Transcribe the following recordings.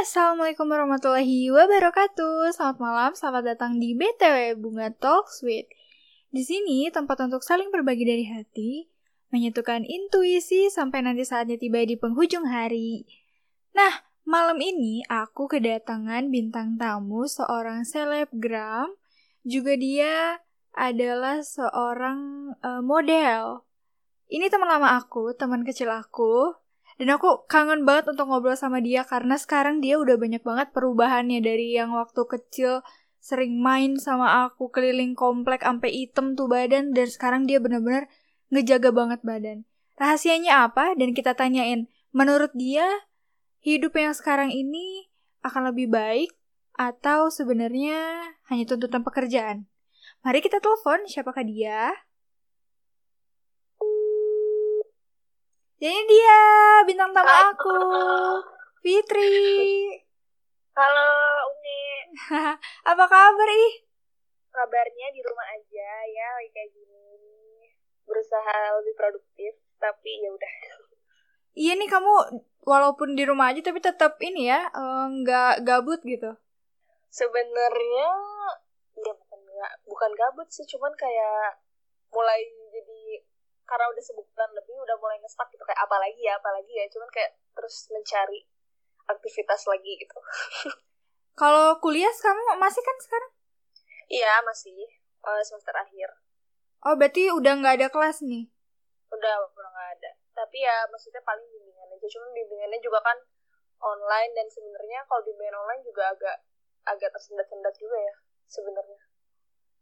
Assalamualaikum warahmatullahi wabarakatuh. Selamat malam, selamat datang di BTW Bunga Talk Sweet. Di sini tempat untuk saling berbagi dari hati, menyatukan intuisi sampai nanti saatnya tiba di penghujung hari. Nah, malam ini aku kedatangan bintang tamu seorang selebgram, juga dia adalah seorang uh, model. Ini teman lama aku, teman kecil aku, dan aku kangen banget untuk ngobrol sama dia karena sekarang dia udah banyak banget perubahannya dari yang waktu kecil sering main sama aku keliling komplek sampai item tuh badan dan sekarang dia bener-bener ngejaga banget badan. Rahasianya apa? Dan kita tanyain, menurut dia hidup yang sekarang ini akan lebih baik atau sebenarnya hanya tuntutan pekerjaan? Mari kita telepon siapakah dia? Jadi dia bintang tamu aku, Fitri. Halo, Umi. Apa kabar ih? Kabarnya di rumah aja ya, kayak gini. Berusaha lebih produktif, tapi ya udah. Iya nih kamu walaupun di rumah aja tapi tetap ini ya, eh, nggak gabut gitu. Sebenarnya ya bukan bukan gabut sih, cuman kayak mulai jadi karena udah sebulan lebih udah mulai ngestak gitu. Kayak apa lagi ya apa lagi ya. Cuman kayak terus mencari aktivitas lagi gitu. Kalau kuliah kamu masih kan sekarang? Iya masih. Uh, semester akhir. Oh berarti udah nggak ada kelas nih? Udah udah nggak ada. Tapi ya maksudnya paling bimbingan aja. Cuman bimbingannya juga kan online dan sebenarnya kalau bimbingan online juga agak agak tersendat-sendat juga ya sebenarnya.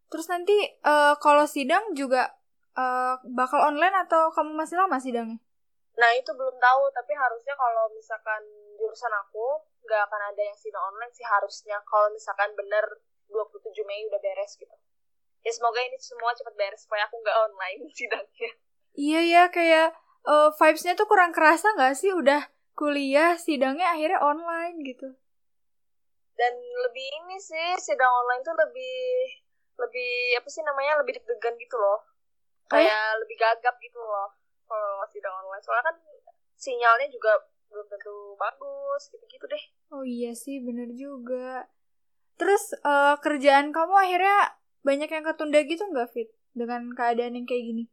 Terus nanti uh, kalau sidang juga uh, bakal online atau kamu masih lama sidangnya? Nah itu belum tahu, tapi harusnya kalau misalkan jurusan aku nggak akan ada yang sidang online sih harusnya. Kalau misalkan bener 27 Mei udah beres gitu. Ya semoga ini semua cepat beres supaya aku nggak online sidangnya. Iya ya kayak uh, vibes-nya tuh kurang kerasa nggak sih udah kuliah sidangnya akhirnya online gitu. Dan lebih ini sih sidang online tuh lebih lebih apa sih namanya lebih deg-degan gitu loh kayak lebih gagap gitu loh kalau sidang online. Soalnya kan sinyalnya juga belum tentu bagus gitu-gitu deh. Oh iya sih bener juga. Terus uh, kerjaan kamu akhirnya banyak yang ketunda gitu nggak fit? Dengan keadaan yang kayak gini?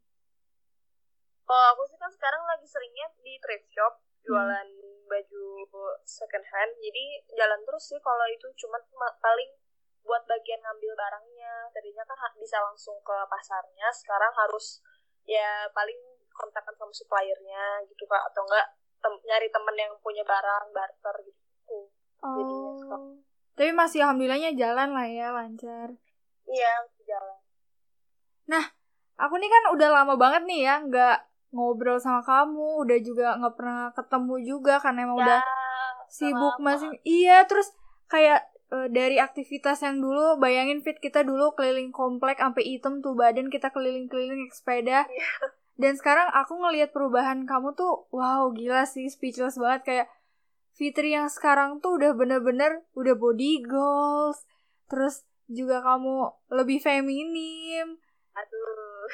Oh aku sih kan sekarang lagi seringnya di trade shop jualan hmm. baju second hand. Jadi jalan terus sih kalau itu. Cuma paling buat bagian ngambil barangnya. Tadinya kan bisa langsung ke pasarnya sekarang harus ya paling kontakkan sama suppliernya gitu kak. Atau enggak tem nyari temen yang punya barang barter gitu. Oh. jadinya tapi masih alhamdulillahnya jalan lah ya lancar. Iya jalan. Nah aku nih kan udah lama banget nih ya nggak ngobrol sama kamu udah juga nggak pernah ketemu juga karena emang ya, udah sibuk masih iya terus kayak uh, dari aktivitas yang dulu bayangin fit kita dulu keliling komplek sampai hitam tuh badan kita keliling-keliling sepeda. Yeah. dan sekarang aku ngelihat perubahan kamu tuh wow gila sih speechless banget. Kayak Fitri yang sekarang tuh udah bener-bener udah body goals. Terus juga kamu lebih feminim. Aduh.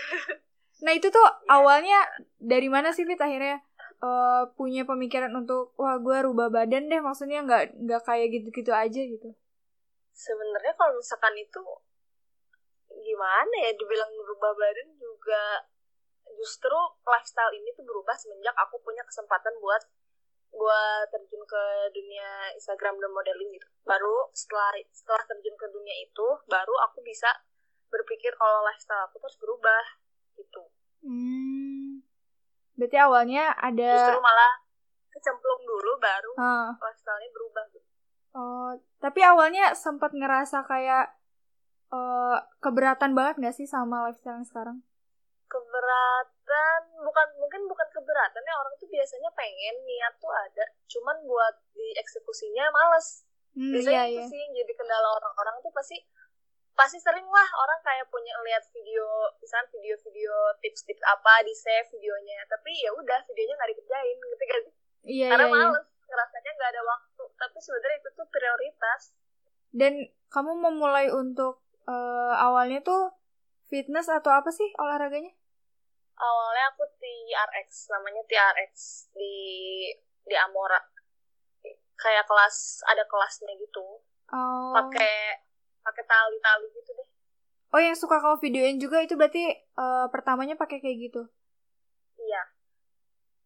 Nah itu tuh yeah. awalnya dari mana sih Fit akhirnya uh, punya pemikiran untuk wah gue rubah badan deh maksudnya nggak nggak kayak gitu-gitu aja gitu sebenarnya kalau misalkan itu gimana ya dibilang berubah badan juga justru lifestyle ini tuh berubah semenjak aku punya kesempatan buat buat terjun ke dunia Instagram dan modeling gitu. Baru setelah setelah terjun ke dunia itu, baru aku bisa berpikir kalau lifestyle aku terus berubah gitu. Hmm. Berarti awalnya ada justru malah kecemplung dulu baru hmm. lifestyle-nya berubah gitu. Oh, tapi awalnya sempat ngerasa kayak uh, keberatan banget gak sih sama lifestyle yang sekarang? Keberatan, bukan mungkin bukan keberatan ya orang tuh biasanya pengen niat tuh ada, cuman buat dieksekusinya males. Hmm, biasanya iya, itu iya. sih jadi kendala orang-orang tuh pasti pasti sering lah orang kayak punya lihat video misalnya video-video tips-tips apa di save videonya tapi ya udah videonya nggak dikerjain gitu kan iya, karena iya, iya. males. Ngerasanya nggak ada waktu. Tapi sebenarnya itu tuh prioritas. Dan kamu memulai untuk uh, awalnya tuh fitness atau apa sih olahraganya? Awalnya aku TRX namanya TRX di di Amora. Kayak kelas ada kelasnya gitu. Oh. pakai pakai tali-tali gitu deh. Oh yang suka kamu videoin juga itu berarti uh, pertamanya pakai kayak gitu? Iya.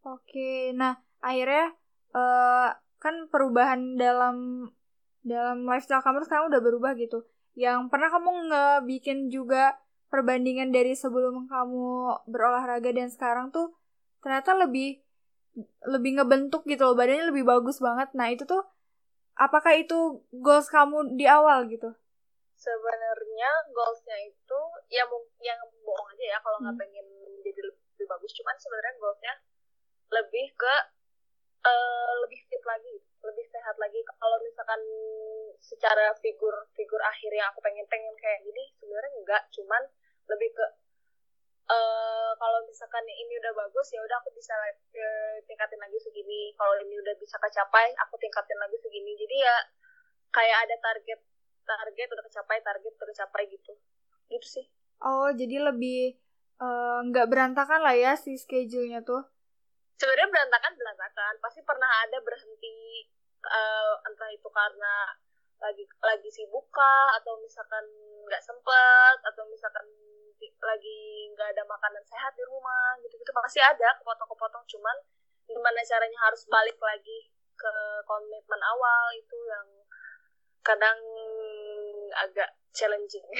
Oke nah akhirnya uh, kan perubahan dalam dalam lifestyle kamu sekarang udah berubah gitu. Yang pernah kamu ngebikin juga perbandingan dari sebelum kamu berolahraga dan sekarang tuh ternyata lebih lebih ngebentuk gitu loh. Badannya lebih bagus banget. Nah itu tuh apakah itu goals kamu di awal gitu? Sebenarnya goalsnya itu ya yang bohong aja ya kalau nggak hmm. pengen jadi lebih bagus. Cuman sebenarnya goalsnya lebih ke uh, lebih fit lagi lebih sehat lagi. Kalau misalkan secara figur figur akhir yang aku pengen pengen kayak gini sebenarnya enggak. Cuman lebih ke uh, kalau misalkan ini udah bagus ya udah aku bisa uh, tingkatin lagi segini. Kalau ini udah bisa kecapai aku tingkatin lagi segini. Jadi ya kayak ada target target udah kecapai target udah kecapai gitu. Gitu sih. Oh jadi lebih nggak uh, berantakan lah ya si schedule-nya tuh sebenarnya berantakan berantakan. Pasti pernah ada berhenti uh, entah itu karena lagi lagi sibuk kah atau misalkan nggak sempet atau misalkan lagi nggak ada makanan sehat di rumah gitu gitu pasti ada kepotong-kepotong. Cuman gimana caranya harus balik lagi ke komitmen awal itu yang kadang agak challenging.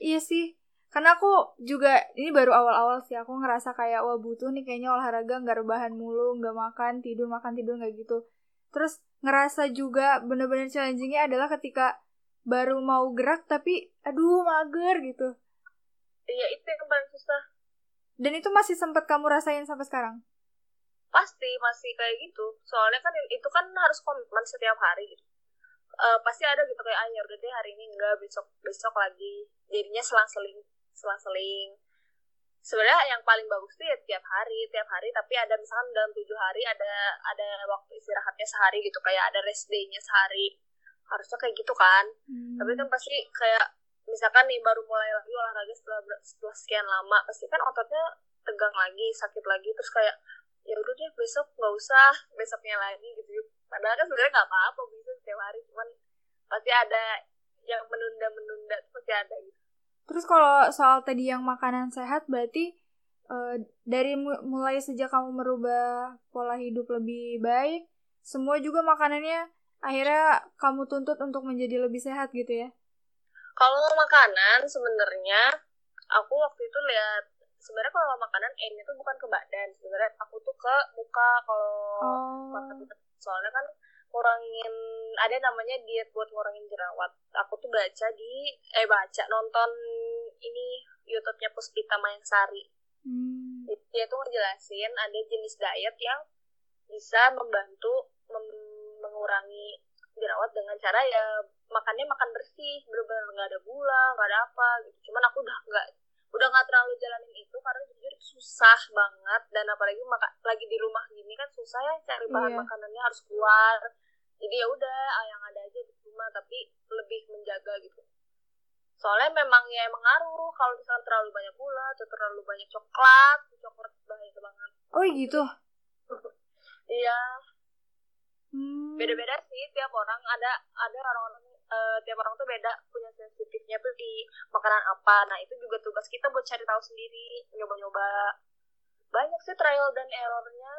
Iya sih karena aku juga ini baru awal-awal sih aku ngerasa kayak wah butuh nih kayaknya olahraga nggak rebahan mulu nggak makan tidur makan tidur nggak gitu. Terus ngerasa juga bener-bener challengingnya adalah ketika baru mau gerak tapi aduh mager gitu. Iya itu yang paling susah. Dan itu masih sempat kamu rasain sampai sekarang? Pasti masih kayak gitu. Soalnya kan itu kan harus komitmen setiap hari gitu. Uh, pasti ada gitu kayak ah ya udah deh hari ini enggak besok besok lagi. Jadinya selang-seling selang-seling. Sebenarnya yang paling bagus tuh ya tiap hari tiap hari tapi ada misalkan dalam tujuh hari ada ada waktu istirahatnya sehari gitu kayak ada rest day-nya sehari. Harusnya kayak gitu kan. Hmm. tapi kan pasti kayak misalkan nih baru mulai lagi olahraga setelah setelah sekian lama pasti kan ototnya tegang lagi sakit lagi terus kayak ya udah deh besok nggak usah besoknya lagi gitu. Padahal kan sebenarnya nggak apa-apa bisa setiap hari cuman pasti ada yang menunda-menunda pasti ada gitu Terus kalau soal tadi yang makanan sehat berarti uh, dari mulai sejak kamu merubah pola hidup lebih baik, semua juga makanannya akhirnya kamu tuntut untuk menjadi lebih sehat gitu ya? Kalau makanan sebenarnya aku waktu itu lihat sebenarnya kalau makanan aim itu bukan ke badan sebenarnya aku tuh ke muka kalau oh. soalnya kan ngurangin ada namanya diet buat ngurangin jerawat. Aku tuh baca di eh baca nonton ini YouTube-nya Puspita Mayangsari hmm. dia tuh ngejelasin ada jenis diet yang bisa membantu mem mengurangi jerawat dengan cara ya makannya makan bersih bener-bener nggak ada gula nggak ada apa gitu. Cuman aku udah nggak udah nggak terlalu jalanin itu karena jujur susah banget dan apalagi maka, lagi di rumah gini kan susah ya cari bahan iya. makanannya harus keluar. Jadi ya udah ah, yang ada aja di rumah tapi lebih menjaga gitu. Soalnya memang ya emang ngaruh kalau misalnya terlalu banyak gula atau terlalu banyak coklat coklat bahaya banget. Oh gitu? Iya. Hmm. beda-beda sih tiap orang. Ada ada orang-orang uh, tiap orang tuh beda punya sensitifnya tuh di makanan apa. Nah itu juga tugas kita buat cari tahu sendiri nyoba-nyoba. Banyak sih trial dan errornya.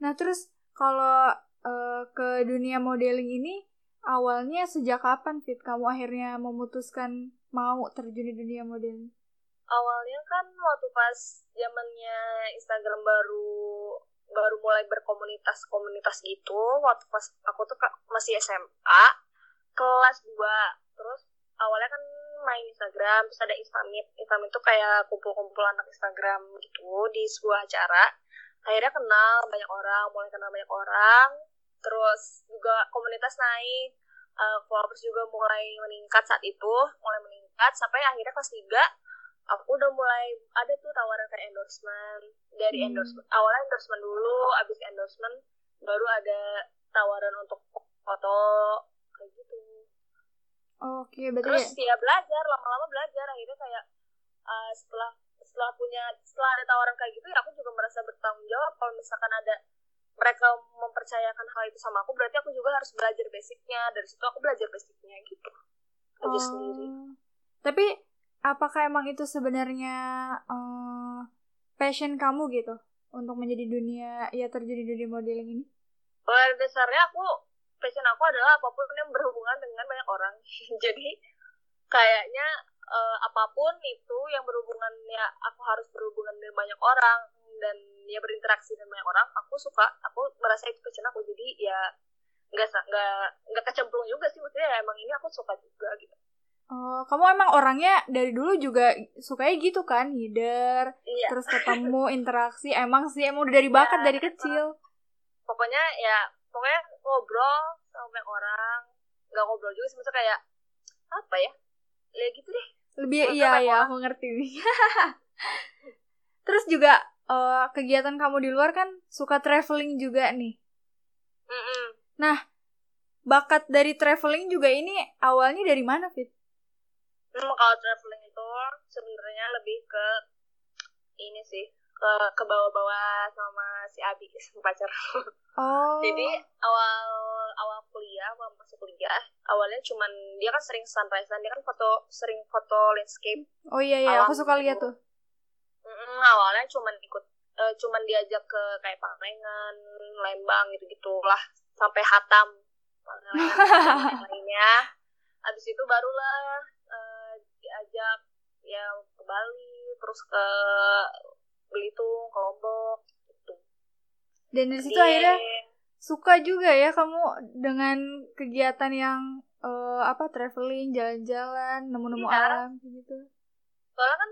Nah terus kalau uh, ke dunia modeling ini awalnya sejak kapan fit? Kamu akhirnya memutuskan mau terjun di dunia modeling? Awalnya kan waktu pas zamannya Instagram baru baru mulai berkomunitas komunitas gitu waktu pas aku tuh masih SMA kelas 2 terus awalnya kan main Instagram terus ada Instamit. Instamit tuh kayak kumpul-kumpul anak Instagram gitu di sebuah acara. Akhirnya kenal banyak orang mulai kenal banyak orang. Terus juga komunitas naik uh, followers juga mulai meningkat saat itu mulai meningkat sampai akhirnya kelas 3 aku udah mulai ada tuh tawaran ke endorsement. Dari hmm. endorsement awalnya endorsement dulu abis endorsement baru ada tawaran untuk foto kayak gitu. Oke okay, berarti terus ya belajar lama-lama belajar akhirnya kayak uh, setelah setelah punya setelah ada tawaran kayak gitu ya aku juga merasa bertanggung jawab. Kalau misalkan ada mereka mempercayakan hal itu sama aku berarti aku juga harus belajar basicnya. Dari situ aku belajar basicnya gitu. Aja oh. sendiri. Tapi apakah emang itu sebenarnya uh, passion kamu gitu? Untuk menjadi dunia ya terjadi dunia modeling ini? Pada dasarnya aku passion aku adalah apa pun yang berhubungan dengan banyak orang jadi kayaknya uh, apa pun itu yang berhubungan ya aku harus berhubungan dengan banyak orang dan ya berinteraksi dengan banyak orang aku suka aku merasa itu passion aku jadi ya nggak nggak nggak kecemplung juga sih maksudnya ya emang ini aku suka juga gitu Oh, kamu emang orangnya dari dulu juga sukanya gitu kan, hider, iya. terus ketemu, interaksi. Emang sih, emang udah dari bakat ya, dari kecil. Pokoknya ya, pokoknya ngobrol sama orang, nggak ngobrol juga sih, maksudnya kayak apa ya? Ya gitu deh. Lebih iya ya, aku ngerti nih. terus juga uh, kegiatan kamu di luar kan suka traveling juga nih. Mm -mm. Nah, bakat dari traveling juga ini awalnya dari mana, Fit? Hmm, kalau traveling itu sebenarnya lebih ke ini sih ke ke bawah-bawah sama si Abi pacar. Oh. Jadi awal awal kuliah, awal masuk kuliah, awalnya cuman dia kan sering sunrise dia kan foto sering foto landscape. Oh iya iya, aku suka lihat tuh. Mm, awalnya cuman ikut uh, cuman diajak ke kayak Pangandaran, Lembang gitu gitulah sampai Hatam lainnya. Habis itu barulah diajak ya ke Bali terus ke Belitung Lombok gitu. Dan dari situ akhirnya suka juga ya kamu dengan kegiatan yang uh, apa traveling jalan-jalan nemu-nemu ya. alam gitu. Soalnya kan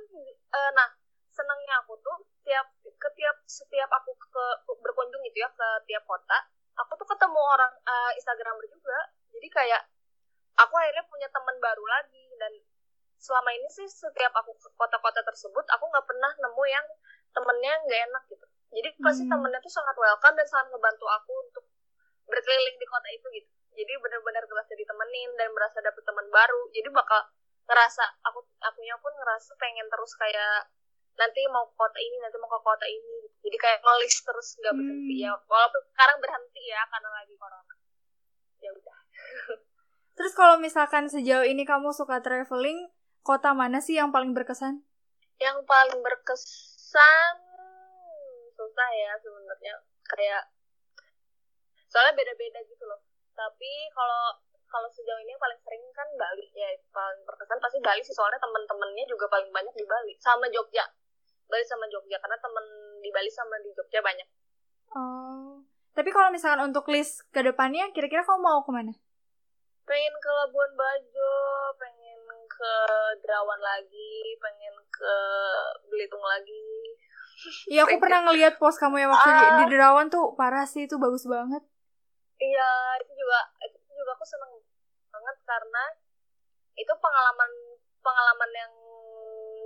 uh, nah senangnya aku tuh tiap ke tiap setiap aku ke berkunjung itu ya ke tiap kota aku tuh ketemu orang uh, instagramer juga. Jadi kayak aku akhirnya punya teman baru lagi dan selama ini sih setiap aku ke kota-kota tersebut aku nggak pernah nemu yang temennya nggak enak gitu. Jadi pasti hmm. temennya tuh sangat welcome dan sangat ngebantu aku untuk berkeliling di kota itu gitu. Jadi benar-benar merasa ditemenin dan merasa dapet teman baru. Jadi bakal ngerasa aku akunya pun ngerasa pengen terus kayak nanti mau ke kota ini nanti mau ke kota ini jadi kayak ngelis terus nggak berhenti hmm. ya. Walaupun sekarang berhenti ya karena lagi corona. Ya udah. Terus kalau misalkan sejauh ini kamu suka traveling kota mana sih yang paling berkesan? Yang paling berkesan susah ya sebenarnya kayak soalnya beda-beda gitu loh. Tapi kalau kalau sejauh ini yang paling sering kan Bali ya paling berkesan pasti Bali sih soalnya teman-temannya juga paling banyak di Bali sama Jogja. Bali sama Jogja karena temen di Bali sama di Jogja banyak. Oh. Tapi kalau misalkan untuk list ke depannya kira-kira kamu mau ke mana? Pengen ke Labuan Bajo, pengen ke Derawan lagi, pengen ke Belitung lagi. Iya, aku pernah ngeliat post kamu yang waktu uh, di, di. Derawan tuh parah sih, itu bagus banget. Iya, itu juga itu juga aku seneng banget karena itu pengalaman pengalaman yang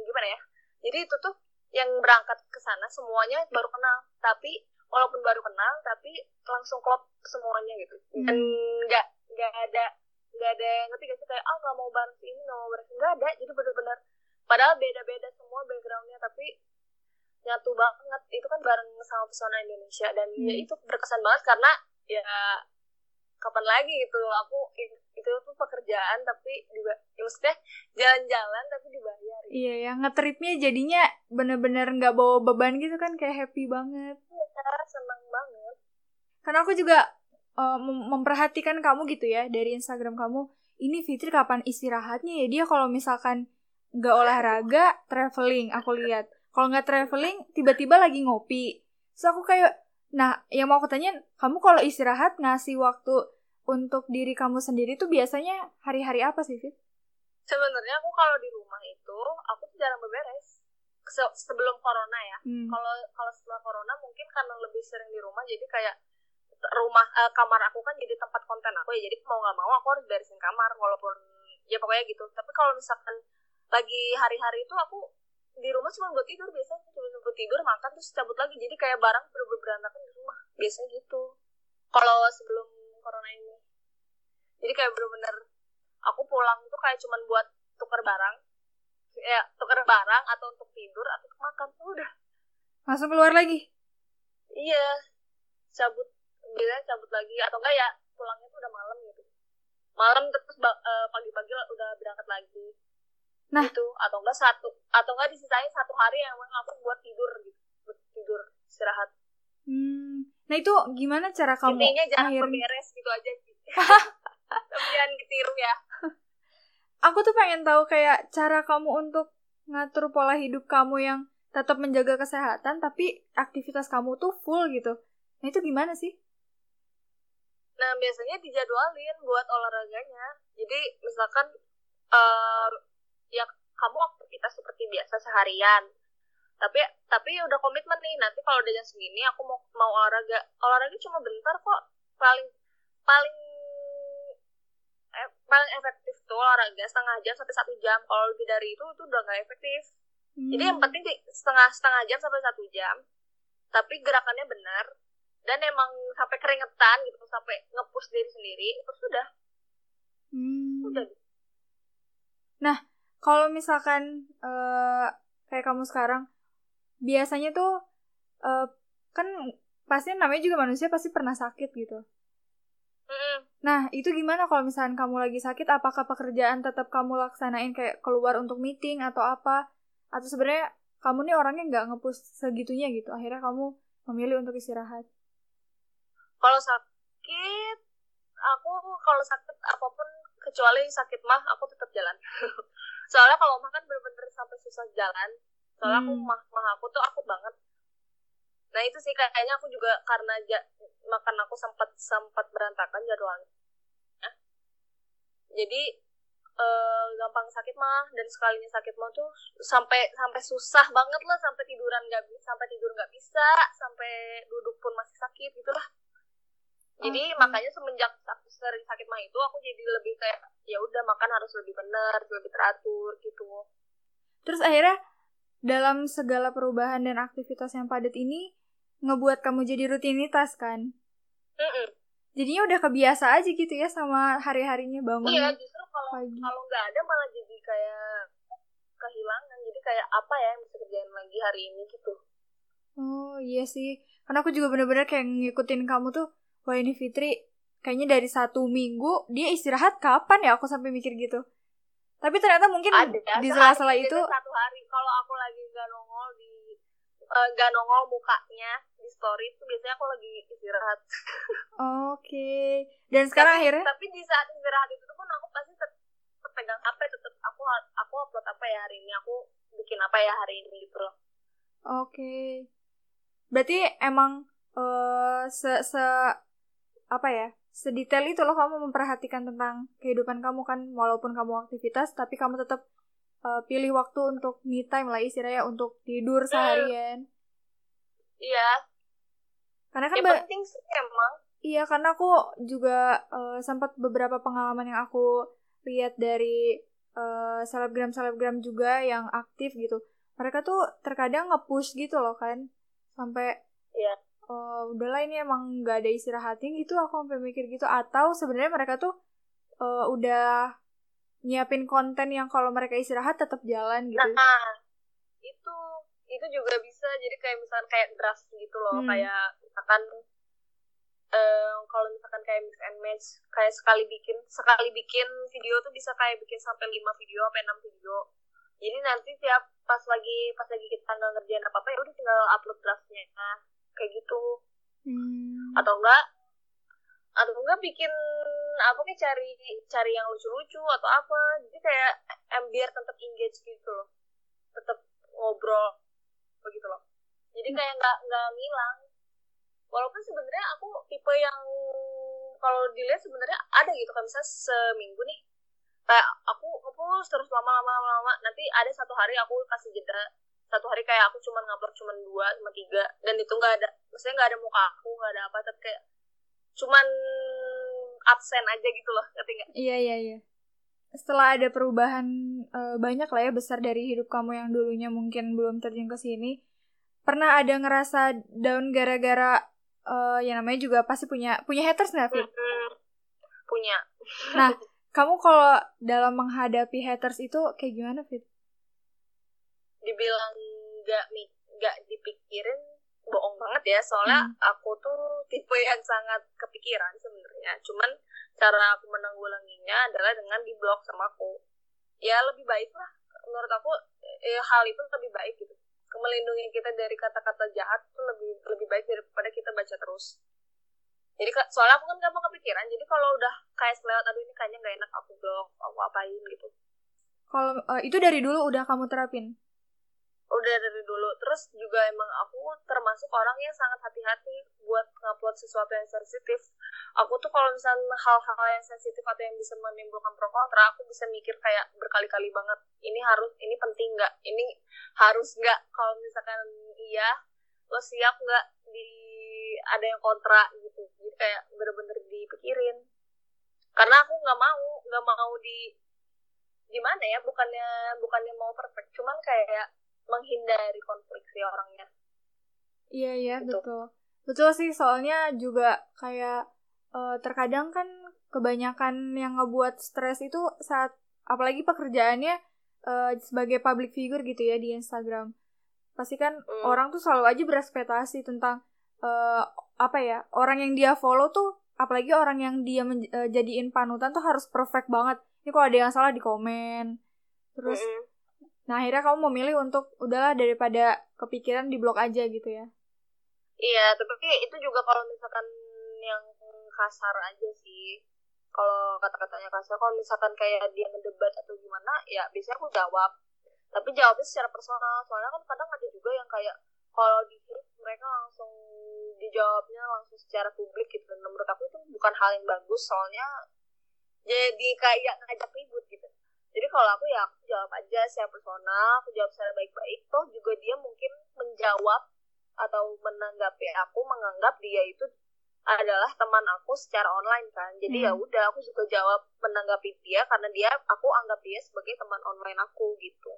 gimana ya? Jadi itu tuh yang berangkat ke sana semuanya baru kenal, tapi walaupun baru kenal tapi langsung klop semuanya gitu. Dan hmm. nggak nggak ada nggak ada yang ngerti gak sih kayak ah oh, nggak mau bareng ini nggak mau bareng nggak ada jadi bener-bener padahal beda-beda semua backgroundnya tapi nyatu banget. Itu kan bareng sama pesona Indonesia. Dan ya hmm. ya itu berkesan banget karena ya kapan lagi gitu aku itu tuh pekerjaan tapi di ya maksudnya jalan-jalan tapi dibayar gitu. iya ya ngetripnya jadinya bener-bener nggak bawa beban gitu kan kayak happy banget. Iya seneng banget. Karena aku juga uh, memperhatikan kamu gitu ya dari Instagram kamu. Ini Fitri kapan istirahatnya ya? Dia kalau misalkan nggak olahraga traveling. Aku lihat kalau nggak traveling tiba-tiba lagi ngopi so aku kayak nah yang mau aku tanya kamu kalau istirahat ngasih waktu untuk diri kamu sendiri tuh biasanya hari-hari apa sih Fit? Sebenarnya aku kalau di rumah itu aku tuh jarang beberes Se sebelum corona ya. Hmm. Kalau hmm. kalau setelah corona mungkin karena lebih sering di rumah jadi kayak rumah uh, kamar aku kan jadi tempat konten aku ya jadi mau nggak mau aku harus beresin kamar walaupun ya pokoknya gitu tapi kalau misalkan lagi hari-hari itu aku di rumah cuma buat tidur biasanya cuma buat tidur makan terus cabut lagi. Jadi kayak barang bener berantakan di rumah biasanya gitu. Kalau sebelum corona ini. Jadi kayak bener-bener aku pulang tuh kayak cuman buat tukar barang. Ya tukar barang atau untuk tidur atau untuk makan udah. Masuk keluar lagi? Iya cabut biasanya cabut lagi. Atau enggak ya pulangnya tuh udah malam gitu. Malam terus uh, pagi-pagi udah berangkat lagi nah itu atau enggak satu atau enggak disisain satu hari yang emang aku buat tidur gitu buat tidur istirahat hmm nah itu gimana cara kamu intinya jangan akhir... beres gitu aja tapi jangan ketiru ya aku tuh pengen tahu kayak cara kamu untuk ngatur pola hidup kamu yang tetap menjaga kesehatan tapi aktivitas kamu tuh full gitu. Nah itu gimana sih? Nah biasanya dijadwalin buat olahraganya. Jadi misalkan uh, ya kamu aktivitas seperti biasa seharian. Tapi tapi udah komitmen nih nanti kalau udah jam segini aku mau mau olahraga. Olahraga cuma bentar kok. Paling paling eh, paling efektif tuh olahraga setengah jam sampai satu jam. Kalau lebih dari itu itu udah nggak efektif Hmm. Jadi yang penting setengah setengah jam sampai satu jam, tapi gerakannya benar dan emang sampai keringetan gitu, sampai ngepus diri sendiri itu sudah. Hmm. Udah. Nah, kalau misalkan uh, kayak kamu sekarang, biasanya tuh uh, kan pasti namanya juga manusia pasti pernah sakit gitu. Nah, itu gimana kalau misalkan kamu lagi sakit? Apakah pekerjaan tetap kamu laksanain kayak keluar untuk meeting atau apa? atau sebenarnya kamu nih orangnya nggak ngepush segitunya gitu akhirnya kamu memilih untuk istirahat kalau sakit aku kalau sakit apa pun kecuali sakit mah aku tetap jalan soalnya kalau makan bener-bener sampai susah jalan. Soalnya hmm. aku mah mah aku tuh akut banget. Nah itu sih kayaknya aku juga karena ja, makan aku sempat sempat berantakan jadwalnya jadi uh, gampang sakit mah dan sekalinya sakit mah tuh sampai sampai susah banget lah sampai tiduran nggak sampai tidur nggak bisa sampai duduk pun masih sakit gitulah jadi okay. makanya semenjak aku sering sakit mah itu aku jadi lebih kayak ya udah makan harus lebih benar lebih teratur gitu. Terus akhirnya dalam segala perubahan dan aktivitas yang padat ini ngebuat kamu jadi rutinitas kan? Mm -mm. jadinya udah kebiasa aja gitu ya sama hari harinya bangun iya justru kalau kalau nggak ada malah jadi kayak kehilangan. Jadi kayak apa ya yang bisa kerjain lagi hari ini gitu. Oh iya sih. Karena aku juga bener-bener kayak ngikutin kamu tuh wah ini Fitri kayaknya dari satu minggu dia istirahat kapan ya? Aku sampai mikir gitu. Tapi ternyata mungkin ada, di sela-sela itu satu hari. Kalau aku lagi nggak nongol di eh, nggak uh, nongol mukanya di story itu biasanya aku lagi istirahat. Oke. Okay. dan sekarang tapi, akhirnya? tapi di saat istirahat itu pun aku pasti pegang HP tetap aku aku upload apa ya hari ini? Aku bikin apa ya hari ini gitu loh. Oke. Okay. berarti emang uh, se se apa ya sedetail itu loh kamu memperhatikan tentang kehidupan kamu kan walaupun kamu aktivitas tapi kamu tetap uh, pilih waktu untuk me time lah istilahnya untuk tidur hmm. seharian. Iya. Karena kan ya, penting sih emang. Iya karena aku juga uh, sempat beberapa pengalaman yang aku lihat dari uh, selebgram selebgram juga yang aktif gitu. Mereka tuh terkadang ngepush gitu loh kan sampai ya uh, udahlah ini emang nggak ada istirahatnya gitu aku sampai mikir gitu. Atau sebenarnya mereka tuh uh, udah nyiapin konten yang kalau mereka istirahat tetap jalan gitu. Nah itu itu juga bisa. Jadi kayak misalkan kayak draft gitu loh. Hmm. kayak misalkan um, kalau misalkan kayak mix and match kayak sekali bikin sekali bikin video tuh bisa kayak bikin sampai 5 video sampai 6 video. Jadi nanti tiap pas lagi pas lagi kita nggak ngerjain apa apa ya udah tinggal upload draftnya. nah, kayak gitu. Hmm. atau enggak atau enggak bikin apa kayak cari cari yang lucu-lucu atau apa. Jadi kayak em biar tetap engage gitu loh. Tetap ngobrol begitu loh. Jadi hmm. kayak nggak nggak ngilang. Walaupun sebenarnya aku tipe yang kalau dilihat sebenarnya ada gitu. Kan misalnya seminggu nih kayak aku ngepus terus lama-lama lama-lama. Nanti ada satu hari aku kasih jeda satu hari kayak aku cuma ngupload cuma dua cuma tiga dan itu nggak ada maksudnya nggak ada muka aku nggak ada apa tapi kayak cuman absen aja gitu loh ngerti nggak iya iya iya setelah ada perubahan e, banyak lah ya besar dari hidup kamu yang dulunya mungkin belum terjun ke sini pernah ada ngerasa down gara-gara uh, ya namanya juga pasti punya punya haters nggak Fit? Punya. Nah, kamu kalau dalam menghadapi haters itu kayak gimana Fit? Dibilang nggak nggak dipikirin bohong banget ya. Soalnya hmm. aku tuh tipe yang sangat kepikiran sebenarnya. Cuman cara aku menanggulanginya adalah dengan di blog sama aku. Ya lebih baik lah. Menurut aku ya, hal itu lebih baik gitu. Melindungi kita dari kata-kata jahat tuh lebih lebih baik daripada kita baca terus. Jadi soalnya aku kan gampang kepikiran. Jadi kalau udah kayak selewat aduh ini kayaknya nggak enak aku blog aku apain gitu. Kalau uh, itu dari dulu udah kamu terapin udah dari dulu. Terus juga emang aku termasuk orang yang sangat hati-hati buat ngupload sesuatu yang sensitif. Aku tuh kalau misalnya hal-hal yang sensitif atau yang bisa menimbulkan pro kontra aku bisa mikir kayak berkali-kali banget ini harus ini penting nggak? Ini harus nggak? Kalau misalkan iya lo siap nggak di ada yang kontra? Gitu. Jadi kayak bener-bener dipikirin. Karena aku nggak mau nggak mau di gimana ya bukannya bukannya mau perfect cuman kayak menghindari konflik sih orangnya. Iya iya gitu. betul. Betul sih soalnya juga kayak uh, terkadang kan kebanyakan yang ngebuat stres itu saat apalagi pekerjaannya uh, sebagai public figure gitu ya di Instagram. Pasti kan mm. orang tuh selalu aja berespektasi tentang uh, apa ya orang yang dia follow tuh apalagi orang yang dia uh, jadiin panutan tuh harus perfect banget. Ini kalau ada yang salah di komen? Terus mm -hmm Nah akhirnya kamu memilih untuk udahlah daripada kepikiran di blog aja gitu ya? Iya, tapi itu juga kalau misalkan yang kasar aja sih. Kalau kata-katanya kasar, kalau misalkan kayak dia ngedebat atau gimana, ya biasanya aku jawab. Tapi jawabnya secara personal, soalnya kan kadang ada juga yang kayak kalau di mereka langsung dijawabnya langsung secara publik gitu. Dan menurut aku itu bukan hal yang bagus, soalnya jadi kayak ngajak ribut gitu kalau aku ya aku jawab aja secara personal aku jawab secara baik-baik toh juga dia mungkin menjawab atau menanggapi aku menganggap dia itu adalah teman aku secara online kan jadi ya hmm. ya udah aku juga jawab menanggapi dia karena dia aku anggap dia sebagai teman online aku gitu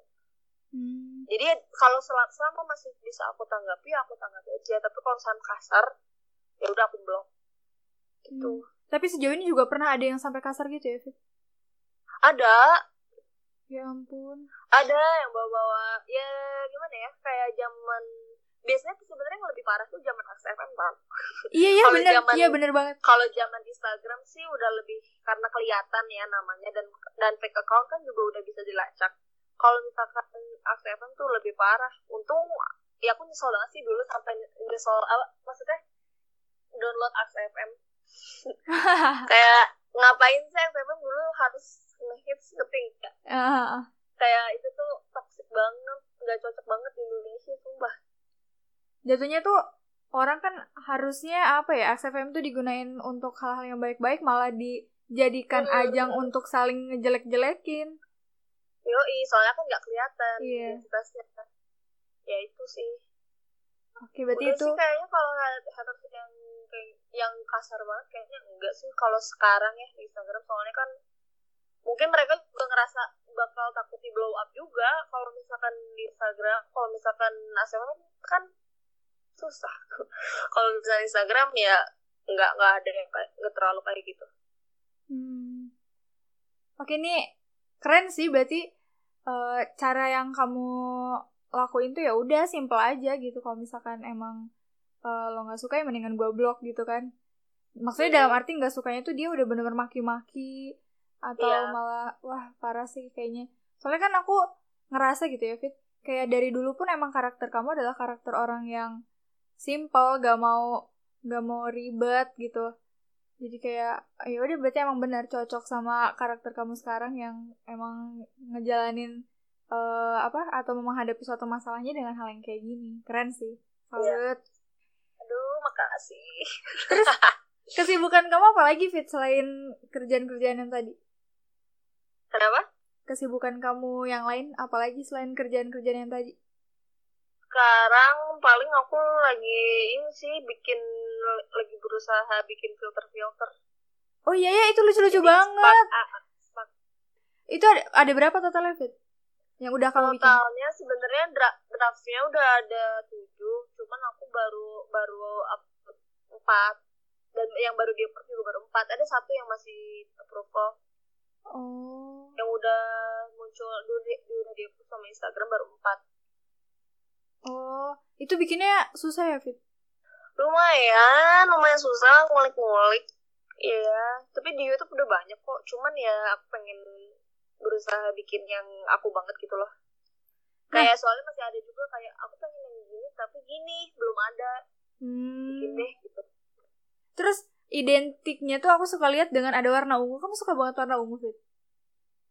hmm. jadi kalau selama, selama masih bisa aku tanggapi aku tanggapi aja tapi kalau misalnya kasar ya udah aku blok gitu hmm. tapi sejauh ini juga pernah ada yang sampai kasar gitu ya Fit? ada Ya ampun. Ada yang bawa-bawa ya gimana ya kayak zaman biasanya tuh sebenarnya yang lebih parah tuh zaman XFM kan. Iya iya benar. Iya benar banget. Kalau zaman Instagram sih udah lebih karena kelihatan ya namanya dan dan fake account kan juga udah bisa dilacak. Kalau misalkan XFM tuh lebih parah. Untung ya aku nyesel banget sih dulu sampai nyesel apa maksudnya download XFM. kayak ngapain sih XFM dulu harus ngehits ngerti gak? Uh. Kayak itu tuh toxic banget, nggak cocok banget di Indonesia, sumpah. Jatuhnya tuh orang kan harusnya apa ya XFM tuh digunain untuk hal-hal yang baik-baik malah dijadikan hmm. ajang untuk saling ngejelek-jelekin. Yoi, soalnya kan nggak kelihatan yeah. identitasnya. Ya itu sih. Oke, berarti Udah itu sih kayaknya kalau haters yang kayak yang kasar banget kayaknya enggak sih kalau sekarang ya di Instagram soalnya kan mungkin mereka juga ngerasa bakal takut di blow up juga. Kalau misalkan di Instagram kalau misalkan ASMR kan susah. Kalau misalnya Instagram ya nggak nggak ada yang kayak nggak terlalu kayak gitu. Hmm. oke ini keren sih berarti uh, cara yang kamu lakuin tuh ya udah simple aja gitu. Kalau misalkan emang uh, lo nggak suka ya mendingan gue blok gitu kan. Maksudnya hmm. dalam arti nggak sukanya tuh dia udah bener-bener maki-maki atau yeah. malah wah parah sih kayaknya. Soalnya kan aku ngerasa gitu ya Fit. Kayak dari dulu pun emang karakter kamu adalah karakter orang yang simple gak mau gak mau ribet gitu. Jadi kayak ya udah berarti emang benar cocok sama karakter kamu sekarang yang emang ngejalanin uh, apa atau menghadapi suatu masalahnya dengan hal yang kayak gini. Keren sih. Salut. Yeah. aduh makasih. Terus kesibukan kamu apa lagi Fit selain kerjaan-kerjaan yang tadi Kenapa? Kesibukan kamu yang lain, apalagi selain kerjaan-kerjaan yang tadi? Sekarang paling aku lagi ini sih bikin lagi berusaha bikin filter-filter. Oh iya ya, itu lucu-lucu banget. Spark, uh, spark. Itu ada, ada berapa totalnya, Fit? Yang udah kamu bikin? Totalnya sebenarnya dra draftnya udah ada tujuh, cuman aku baru baru empat dan yang baru di approve juga baru empat. Ada satu yang masih approval Oh. Yang udah muncul dulu di, udah di sama Instagram baru empat. Oh, itu bikinnya susah ya, Fit? Lumayan, lumayan susah ngulik-ngulik. Iya, tapi di YouTube udah banyak kok. Cuman ya aku pengen berusaha bikin yang aku banget gitu loh. Nah. Kayak soalnya masih ada juga kayak aku pengen yang gini tapi gini belum ada. Hmm. Bikin deh gitu. Terus identiknya tuh aku suka lihat dengan ada warna ungu. Kamu suka banget warna ungu, Fit?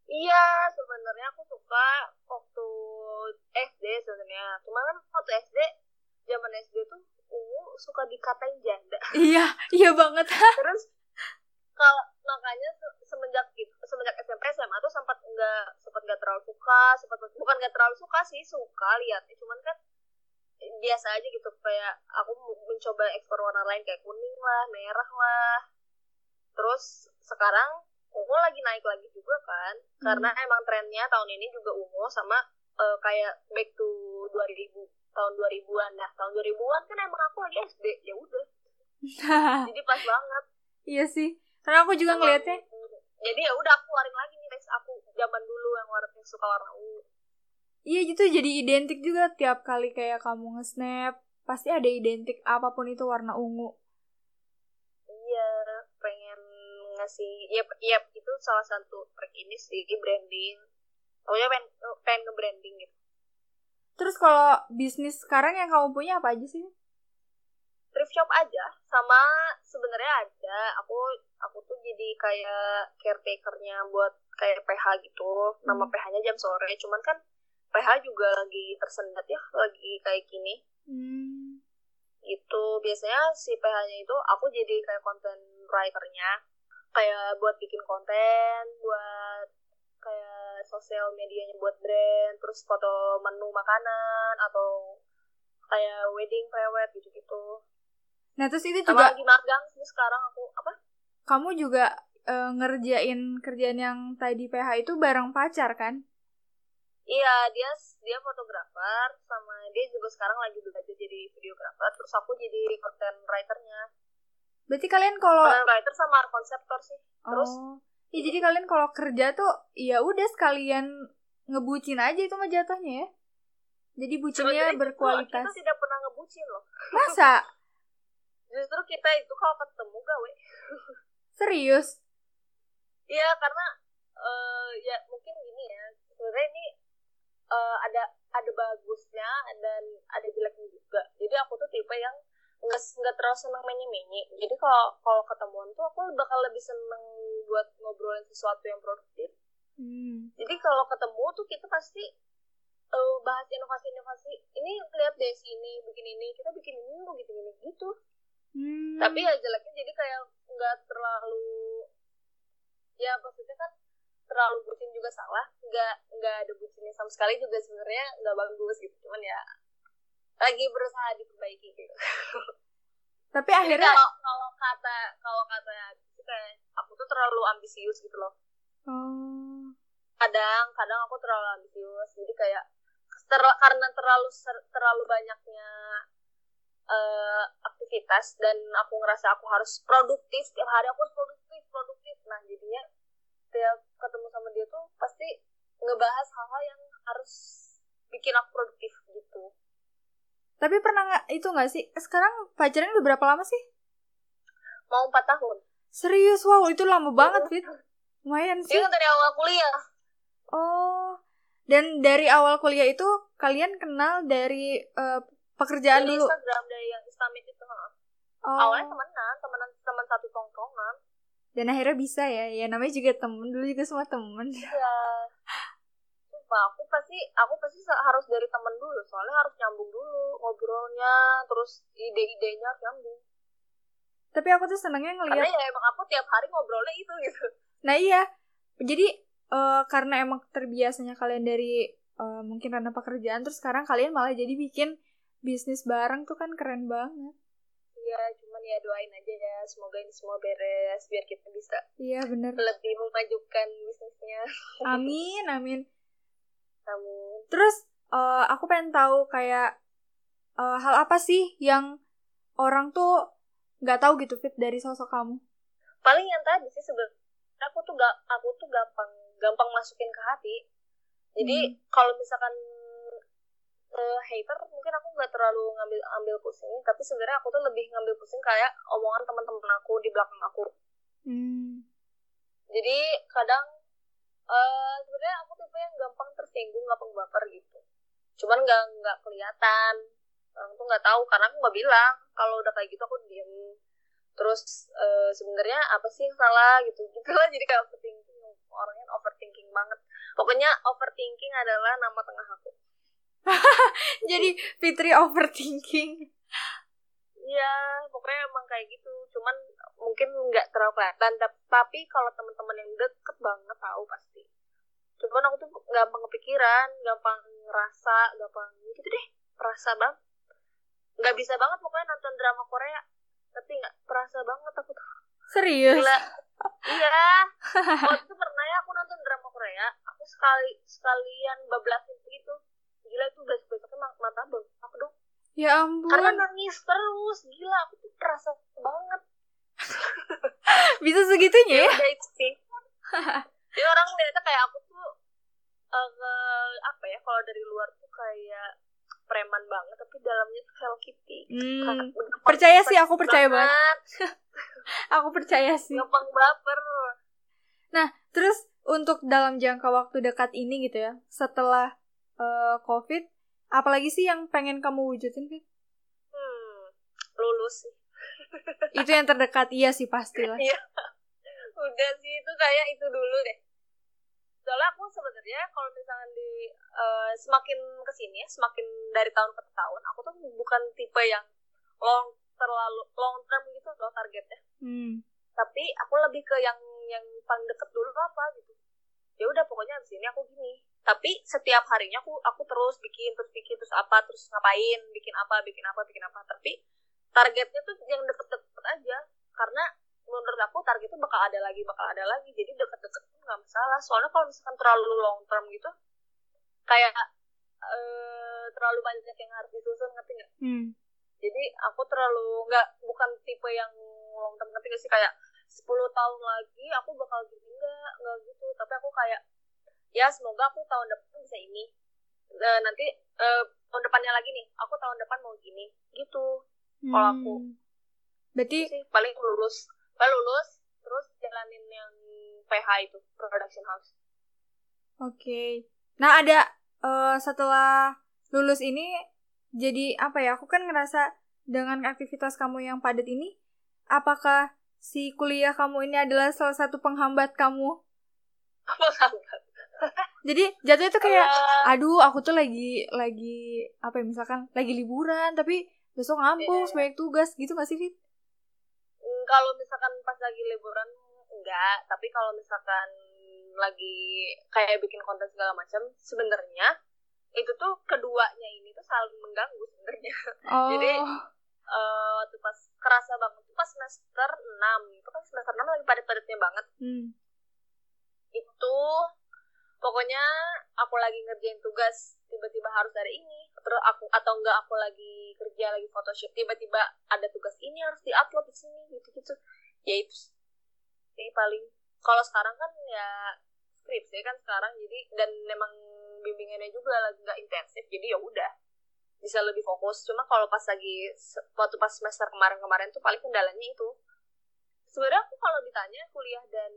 Iya, sebenarnya aku suka waktu SD sebenarnya. Cuma kan waktu SD, zaman SD tuh ungu suka dikatain janda. Iya, iya banget. Terus kalau makanya semenjak itu semenjak SMP SMA tuh sempat nggak sempat nggak terlalu suka sempat bukan nggak terlalu suka sih suka lihatnya cuman kan biasa aja gitu kayak aku mencoba ekspor warna lain kayak kuning lah merah lah. Terus sekarang ungu lagi naik lagi juga kan hmm. karena emang trennya tahun ini juga ungu sama uh, kayak back to 2000 tahun 2000-an nah tahun 2000-an kan emang aku lagi SD ya udah. Jadi pas banget. Iya sih karena aku juga ngelihatnya jadi ya udah aku keluarin lagi nih aku zaman dulu yang warna suka warna ungu iya gitu jadi identik juga tiap kali kayak kamu nge-snap pasti ada identik apa pun itu warna ungu. Iya pengen ngasih ya ya itu salah satu trik ini sih branding. Pokoknya pengen pengen nge-branding gitu. Terus kalau bisnis sekarang yang kamu punya apa aja sih? Thrift shop aja sama sebenarnya ada. Aku aku tuh jadi kayak caretakernya buat kayak PH gitu. Hmm. nama PH-nya jam sore cuman kan PH juga lagi tersendat ya lagi kayak gini hmm. itu biasanya si PH-nya itu aku jadi kayak content writernya kayak buat bikin konten buat kayak sosial medianya buat brand terus foto menu makanan atau kayak wedding prewed gitu-gitu Nah terus itu juga lagi magang sih sekarang aku apa? Kamu juga uh, ngerjain kerjaan yang tadi PH itu bareng pacar kan? Iya dia dia fotografer sama dia juga sekarang lagi belajar jadi videografer terus aku jadi content writernya. Berarti kalian kalau content writer sama konseptor sih. Terus oh. Ya, jadi kalian kalau kerja tuh ya udah sekalian ngebucin aja itu mah jatuhnya ya. Jadi bucinnya berkualitas. Kita tidak pernah ngebucin loh. Masa? justru kita itu kalau ketemu gawe serius iya karena uh, ya mungkin gini ya sebenarnya ini uh, ada ada bagusnya dan ada jeleknya juga. Jadi aku tuh tipe yang nggak nggak terlalu seneng menye-menye. Jadi kalau kalau ketemuan tuh aku bakal lebih seneng buat ngobrolin sesuatu yang produktif. Hmm. jadi kalau ketemu tuh kita pasti uh, bahas inovasi-inovasi. Ini lihat deh sini bikin ini kita bikin ini lo gitu gini gitu. Hmm. tapi ya jeleknya jadi kayak nggak terlalu ya maksudnya kan terlalu bucin juga salah. Nggak nggak ada bucinnya sama sekali juga sebenarnya nggak bagus gitu. Cuman ya lagi berusaha diperbaiki gitu. Tapi akhirnya kalau kalau kata kalau kata aku tuh terlalu ambisius gitu loh. Oh. kadang kadang aku terlalu ambisius. Jadi kayak ter, karena terlalu terlalu banyaknya uh, aktivitas dan aku ngerasa aku harus produktif setiap hari aku harus produktif produktif. Nah jadinya tiap ketemu sama dia tuh pasti ngebahas hal-hal yang harus bikin aku produktif gitu. Tapi pernah nggak itu nggak sih? Sekarang pacaran udah berapa lama sih? Mau empat tahun. Serius? Wow itu lama banget Fit. Lumayan sih. Iya dari awal kuliah. Oh. Dan dari awal kuliah itu kalian kenal dari uh, pekerjaan dari dulu? Instagram dari yang Islamit itu oh. awalnya temenan temenan teman satu tongkrongan dan akhirnya bisa ya. Ya namanya juga temen. Dulu juga semua temen. Iya. Sumpah, aku pasti aku pasti harus dari temen dulu. Soalnya harus nyambung dulu ngobrolnya. Terus ide-idenya harus nyambung. Tapi aku tuh senengnya ngeliat karena ya emang aku tiap hari ngobrolnya itu gitu. Nah iya. Jadi uh, karena emang terbiasanya kalian dari uh, mungkin karena pekerjaan terus sekarang kalian malah jadi bikin bisnis bareng tuh kan keren banget. Iya ya doain aja ya. Semoga ini semua beres biar kita bisa iya bener. lebih memajukan bisnisnya. Amin amin. Amin. Terus uh, aku pengen tahu kayak uh, hal apa sih yang orang tuh nggak tahu gitu fit dari sosok kamu? Paling yang tadi sih sebenarnya aku tuh gak aku tuh gampang gampang masukin ke hati. Jadi hmm. kalau misalkan uh, hater mungkin aku nggak terlalu ngambil ambil pusing. Tapi sebenarnya aku tuh lebih ngambil pusing kayak omongan teman-teman aku di belakang aku. Hmm. jadi kadang uh, sebenarnya aku tipe yang gampang tersinggung gampang baper gitu. Cuman nggak nggak kelihatan. Orang tuh nggak tahu karena aku nggak bilang. Kalau udah kayak gitu aku diem. Terus uh, sebenarnya apa sih yang salah gitu. Gitu lah jadi kayak overthinking. Orangnya overthinking banget. Pokoknya overthinking adalah nama tengah aku jadi Fitri overthinking Iya, pokoknya emang kayak gitu. Cuman mungkin nggak terlalu kelihatan. Tapi kalau teman-teman yang deket banget tahu pasti. Cuman aku tuh gampang kepikiran, gampang ngerasa, gampang gitu deh. Perasa bang. Nggak bisa banget pokoknya nonton drama Korea. Tapi nggak perasa banget aku tuh. Serius? Gila. iya. Waktu itu pernah ya aku nonton drama Korea. Aku sekali sekalian bablasin gitu gila itu besok besoknya mata bang aku dong? Ya ampun. Karena nangis terus gila aku tuh kerasa banget. Bisa segitunya ya, ya itu sih. Jadi orang lihatnya kayak aku tuh uh, apa ya kalau dari luar tuh kayak preman banget tapi dalamnya tuh Hello Kitty. Hmm, percaya sih aku percaya banget, banget. aku percaya sih. Gampang baper. Nah terus untuk dalam jangka waktu dekat ini gitu ya setelah uh, COVID, apalagi sih yang pengen kamu wujudin, Fit? Hmm, lulus sih. itu yang terdekat, iya sih pastilah. Iya. Udah sih, itu kayak itu dulu deh. Soalnya aku sebenarnya kalau misalnya di uh, semakin ke sini ya, semakin dari tahun ke tahun, aku tuh bukan tipe yang long terlalu long term gitu loh targetnya. Hmm. Tapi aku lebih ke yang yang paling deket dulu apa gitu. Ya udah pokoknya di sini aku gini tapi setiap harinya aku aku terus bikin terus bikin terus apa terus ngapain bikin apa bikin apa bikin apa. Tapi targetnya tuh yang deket-deket aja. Karena menurut aku target itu bakal ada lagi bakal ada lagi. Jadi deket-deket pun nggak masalah. Soalnya kalau misalkan terlalu long term gitu kayak uh, terlalu banyak yang harus disusun ngerti nggak? Hmm. jadi aku terlalu nggak bukan tipe yang long term ngerti gak sih? Kayak 10 tahun lagi aku bakal gini enggak enggak gitu. Tapi aku kayak ya semoga aku tahun depan bisa ini. E, nanti e, tahun depannya lagi nih. Aku tahun depan mau gini. Gitu. Hmm. kalau aku. Berarti sih, paling lulus. Paling lulus terus jalanin yang PH itu production house. Oke. Okay. nah ada uh, setelah lulus ini jadi apa ya? Aku kan ngerasa dengan aktivitas kamu yang padat ini apakah si kuliah kamu ini adalah salah satu penghambat kamu? Penghambat jadi jatuhnya tuh kayak uh, aduh aku tuh lagi lagi apa ya misalkan lagi liburan tapi besok ngampus yeah. banyak tugas gitu gak sih Fit? Mm, kalau misalkan pas lagi liburan enggak tapi kalau misalkan lagi kayak bikin konten segala macam sebenarnya itu tuh keduanya ini tuh saling mengganggu sebenarnya oh. jadi uh, waktu pas kerasa banget tuh pas semester 6 itu kan semester 6 lagi padat-padatnya banget hmm. itu pokoknya aku lagi ngerjain tugas tiba-tiba harus ada ini. Terus aku atau enggak aku lagi kerja lagi Photoshop tiba-tiba ada tugas ini harus diupload di sini gitu-gitu. Ya itu jadi paling kalau sekarang kan ya skripsi kan sekarang jadi dan memang bimbingannya juga lagi nggak intensif jadi ya udah. Bisa lebih fokus. Cuma kalau pas lagi waktu pas semester kemarin-kemarin tuh paling kendalanya itu. Sebenarnya aku kalau ditanya kuliah dan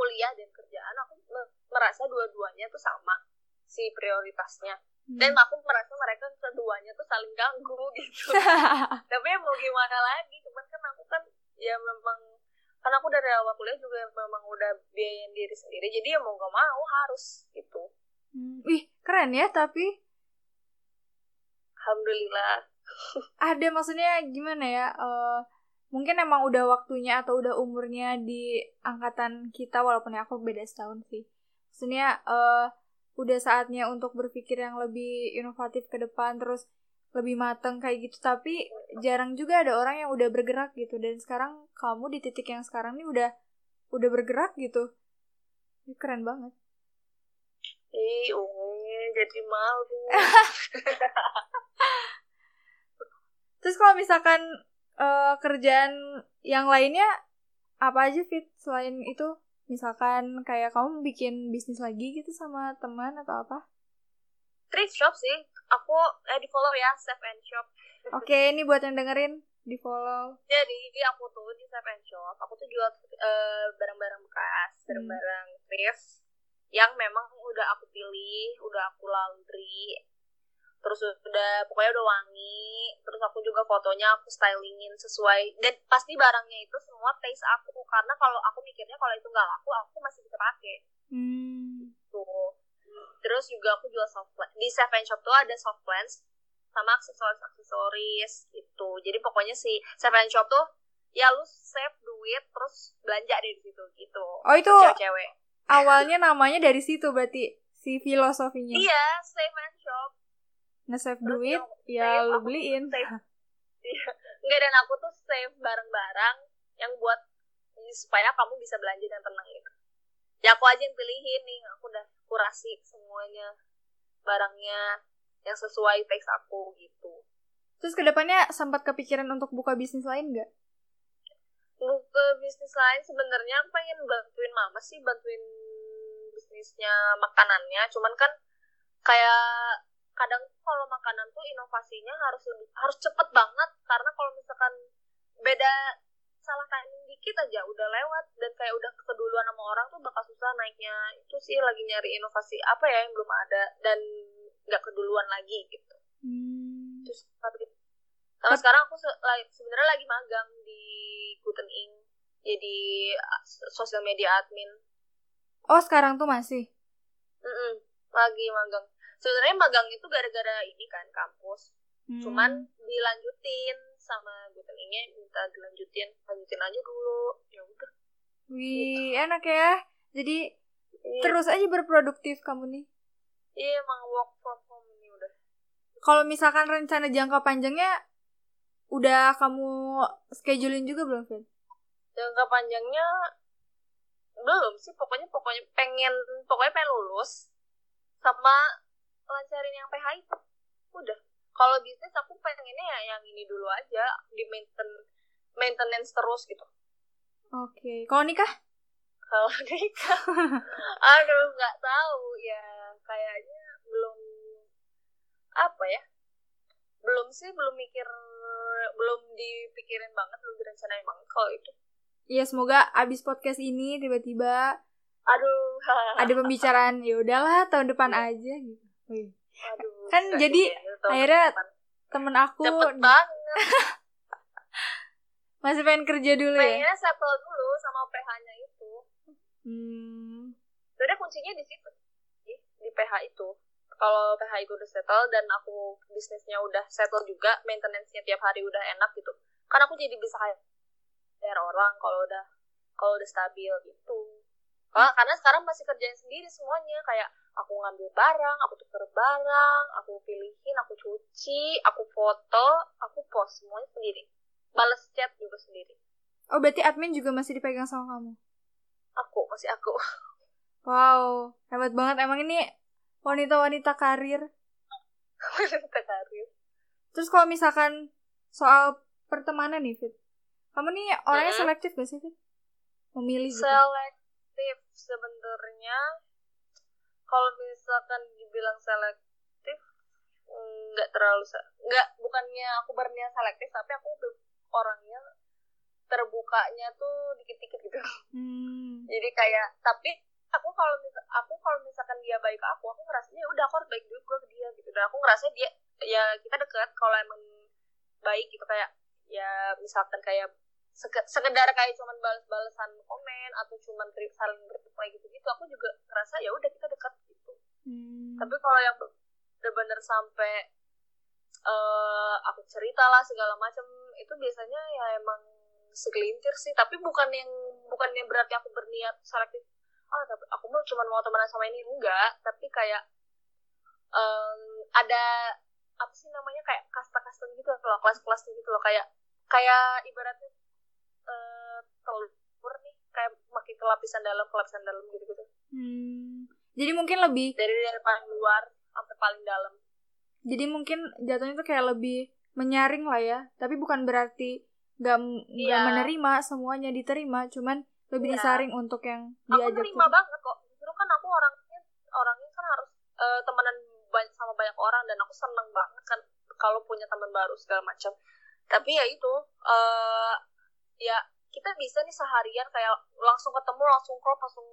kuliah dan kerjaan aku merasa dua-duanya tuh sama si prioritasnya hmm. dan aku merasa mereka keduanya tuh saling ganggu gitu tapi ya mau gimana lagi cuman kan aku kan ya memang karena aku dari awal kuliah juga memang udah biayain diri sendiri jadi ya mau gak mau harus gitu hmm. wih keren ya tapi alhamdulillah ada maksudnya gimana ya uh, mungkin emang udah waktunya atau udah umurnya di angkatan kita walaupun ya aku beda setahun sih. Maksudnya uh, udah saatnya untuk berpikir yang lebih inovatif ke depan terus lebih mateng kayak gitu. Tapi jarang juga ada orang yang udah bergerak gitu. Dan sekarang kamu di titik yang sekarang nih udah udah bergerak gitu. Ini keren banget. Ih jadi malu. Terus kalau misalkan uh, kerjaan yang lainnya apa aja fit? Selain itu misalkan kayak kamu bikin bisnis lagi gitu sama teman atau apa? Thrift shop sih. Aku eh di follow ya Safe and Shop. Oke okay, ini buat yang dengerin di follow. Jadi aku tuh di Safe and Shop aku tuh jual uh, barang-barang bekas hmm. barang-barang thrift yang memang udah aku pilih udah aku laundry terus udah pokoknya udah wangi. Terus aku juga fotonya aku stylingin sesuai. Dan pasti barangnya itu semua taste aku. Karena kalau aku mikirnya kalau itu nggak laku aku masih bisa pakai. Hmm. tuh terus juga aku jual soft lens di Seven Shop tuh ada soft lens sama aksesoris aksesoris gitu. Jadi pokoknya si Seven Shop tuh ya lu save duit terus belanja deh di situ gitu. Oh itu cewek awalnya namanya dari situ berarti si filosofinya? Iya Seven Shop nge-save duit ya lu beliin. iya. Enggak dan aku tuh save barang-barang yang buat supaya kamu bisa belanja dan tenang gitu. Ya aku aja yang pilihin nih aku udah kurasi semuanya barangnya yang sesuai teks aku gitu. Terus ke depannya sempat kepikiran untuk buka bisnis lain nggak? Buka bisnis lain sebenarnya aku pengen bantuin mama sih bantuin bisnisnya makanannya. Cuman kan kayak kadang kalau makanan tuh inovasinya harus lebih harus cepet banget. Karena kalau misalkan beda salah timing dikit aja udah lewat. Dan kayak udah keduluan sama orang tuh bakal susah naiknya. Itu sih lagi nyari inovasi apa ya yang belum ada dan nggak keduluan lagi gitu. Hmm. terus tapi sama sekarang aku se sebenarnya lagi magang di Guten Ink jadi sosial media admin. Oh sekarang tuh masih? Mm -mm, lagi magang sebenarnya magang itu gara-gara ini kan kampus hmm. cuman dilanjutin sama gue teningnya minta dilanjutin lanjutin aja dulu ya udah wih gitu. enak ya jadi iya. terus aja berproduktif kamu nih iya emang work from home ini udah kalau misalkan rencana jangka panjangnya udah kamu schedulein juga belum Fit? jangka panjangnya belum sih pokoknya pokoknya pengen pokoknya pengen lulus sama lancarin yang PH itu udah. Kalau bisnis aku pengennya ya yang ini dulu aja di maintain maintenance terus gitu. Oke okay. kalau nikah? Kalau nikah? Aduh nggak tahu ya. Kayaknya belum apa ya? Belum sih belum mikir belum dipikirin banget belum direncanain banget kalau itu. Iya semoga abis podcast ini tiba-tiba aduh. ada pembicaraan ya udahlah tahun depan iya. aja gitu Aduh, kan jadi akhirnya temen aku cepet banget. Masih pengen kerja dulu ya? Pengennya settle dulu sama PH-nya itu. Hmm. Jadi kuncinya di situ di PH itu. Kalau PH itu udah settle dan aku bisnisnya udah settle juga maintenance-nya tiap hari udah enak gitu kan aku jadi bisa bayar orang kalau udah kalau udah stabil gitu. Karena sekarang masih kerjain sendiri semuanya kayak aku ngambil barang aku tuker barang aku pilihin aku cuci aku foto aku post semuanya sendiri. Balas chat juga sendiri. Oh berarti admin juga masih dipegang sama kamu? Aku masih aku. Wow hebat banget. Emang ini wanita-wanita karir. Wanita karir. Terus kalau misalkan soal pertemanan nih Fit. Kamu nih orangnya selektif gak sih Fit? Memilih gitu? Selektif sebenarnya kalau misalkan dibilang selektif nggak terlalu nggak bukannya aku berniat selektif tapi aku orangnya terbukanya tuh dikit-dikit gitu. Hmm. jadi kayak tapi aku kalau aku kalau misalkan dia baik ke aku aku ngerasanya ya udah aku harus baik juga ke dia gitu. Dan aku ngerasa dia ya kita deket kalau emang baik gitu. Kayak ya misalkan kayak sekedar kayak cuman balas-balasan komen atau cuman saling bertepuk gitu gitu aku juga ngerasa ya udah kita dekat gitu. Hmm. tapi kalau yang bener-bener sampai uh, aku cerita lah segala macam itu biasanya ya emang segelintir sih. Tapi bukan yang bukan yang berarti aku berniat selektif ah tapi aku mau cuma mau temenan sama ini. Enggak. Tapi kayak um, ada apa sih namanya kayak kasta-kasta gitu loh kelas-kelas gitu loh. Kayak kayak ibaratnya uh, telur nih kayak makin ke lapisan dalam ke lapisan dalam gitu gitu hmm. jadi mungkin lebih dari dari paling luar sampai paling dalam. Jadi mungkin jatuhnya tuh kayak lebih menyaring lah ya. Tapi bukan berarti nggak nggak yeah. menerima semuanya diterima. Cuman lebih yeah. disaring untuk yang diajak aku terima banget kok. Justru kan aku orangnya orangnya kan harus uh, temenan banyak sama banyak dan aku seneng banget kan kalau punya teman baru segala macam. Tapi ya itu uh, ya kita bisa nih seharian kayak langsung ketemu langsung crop langsung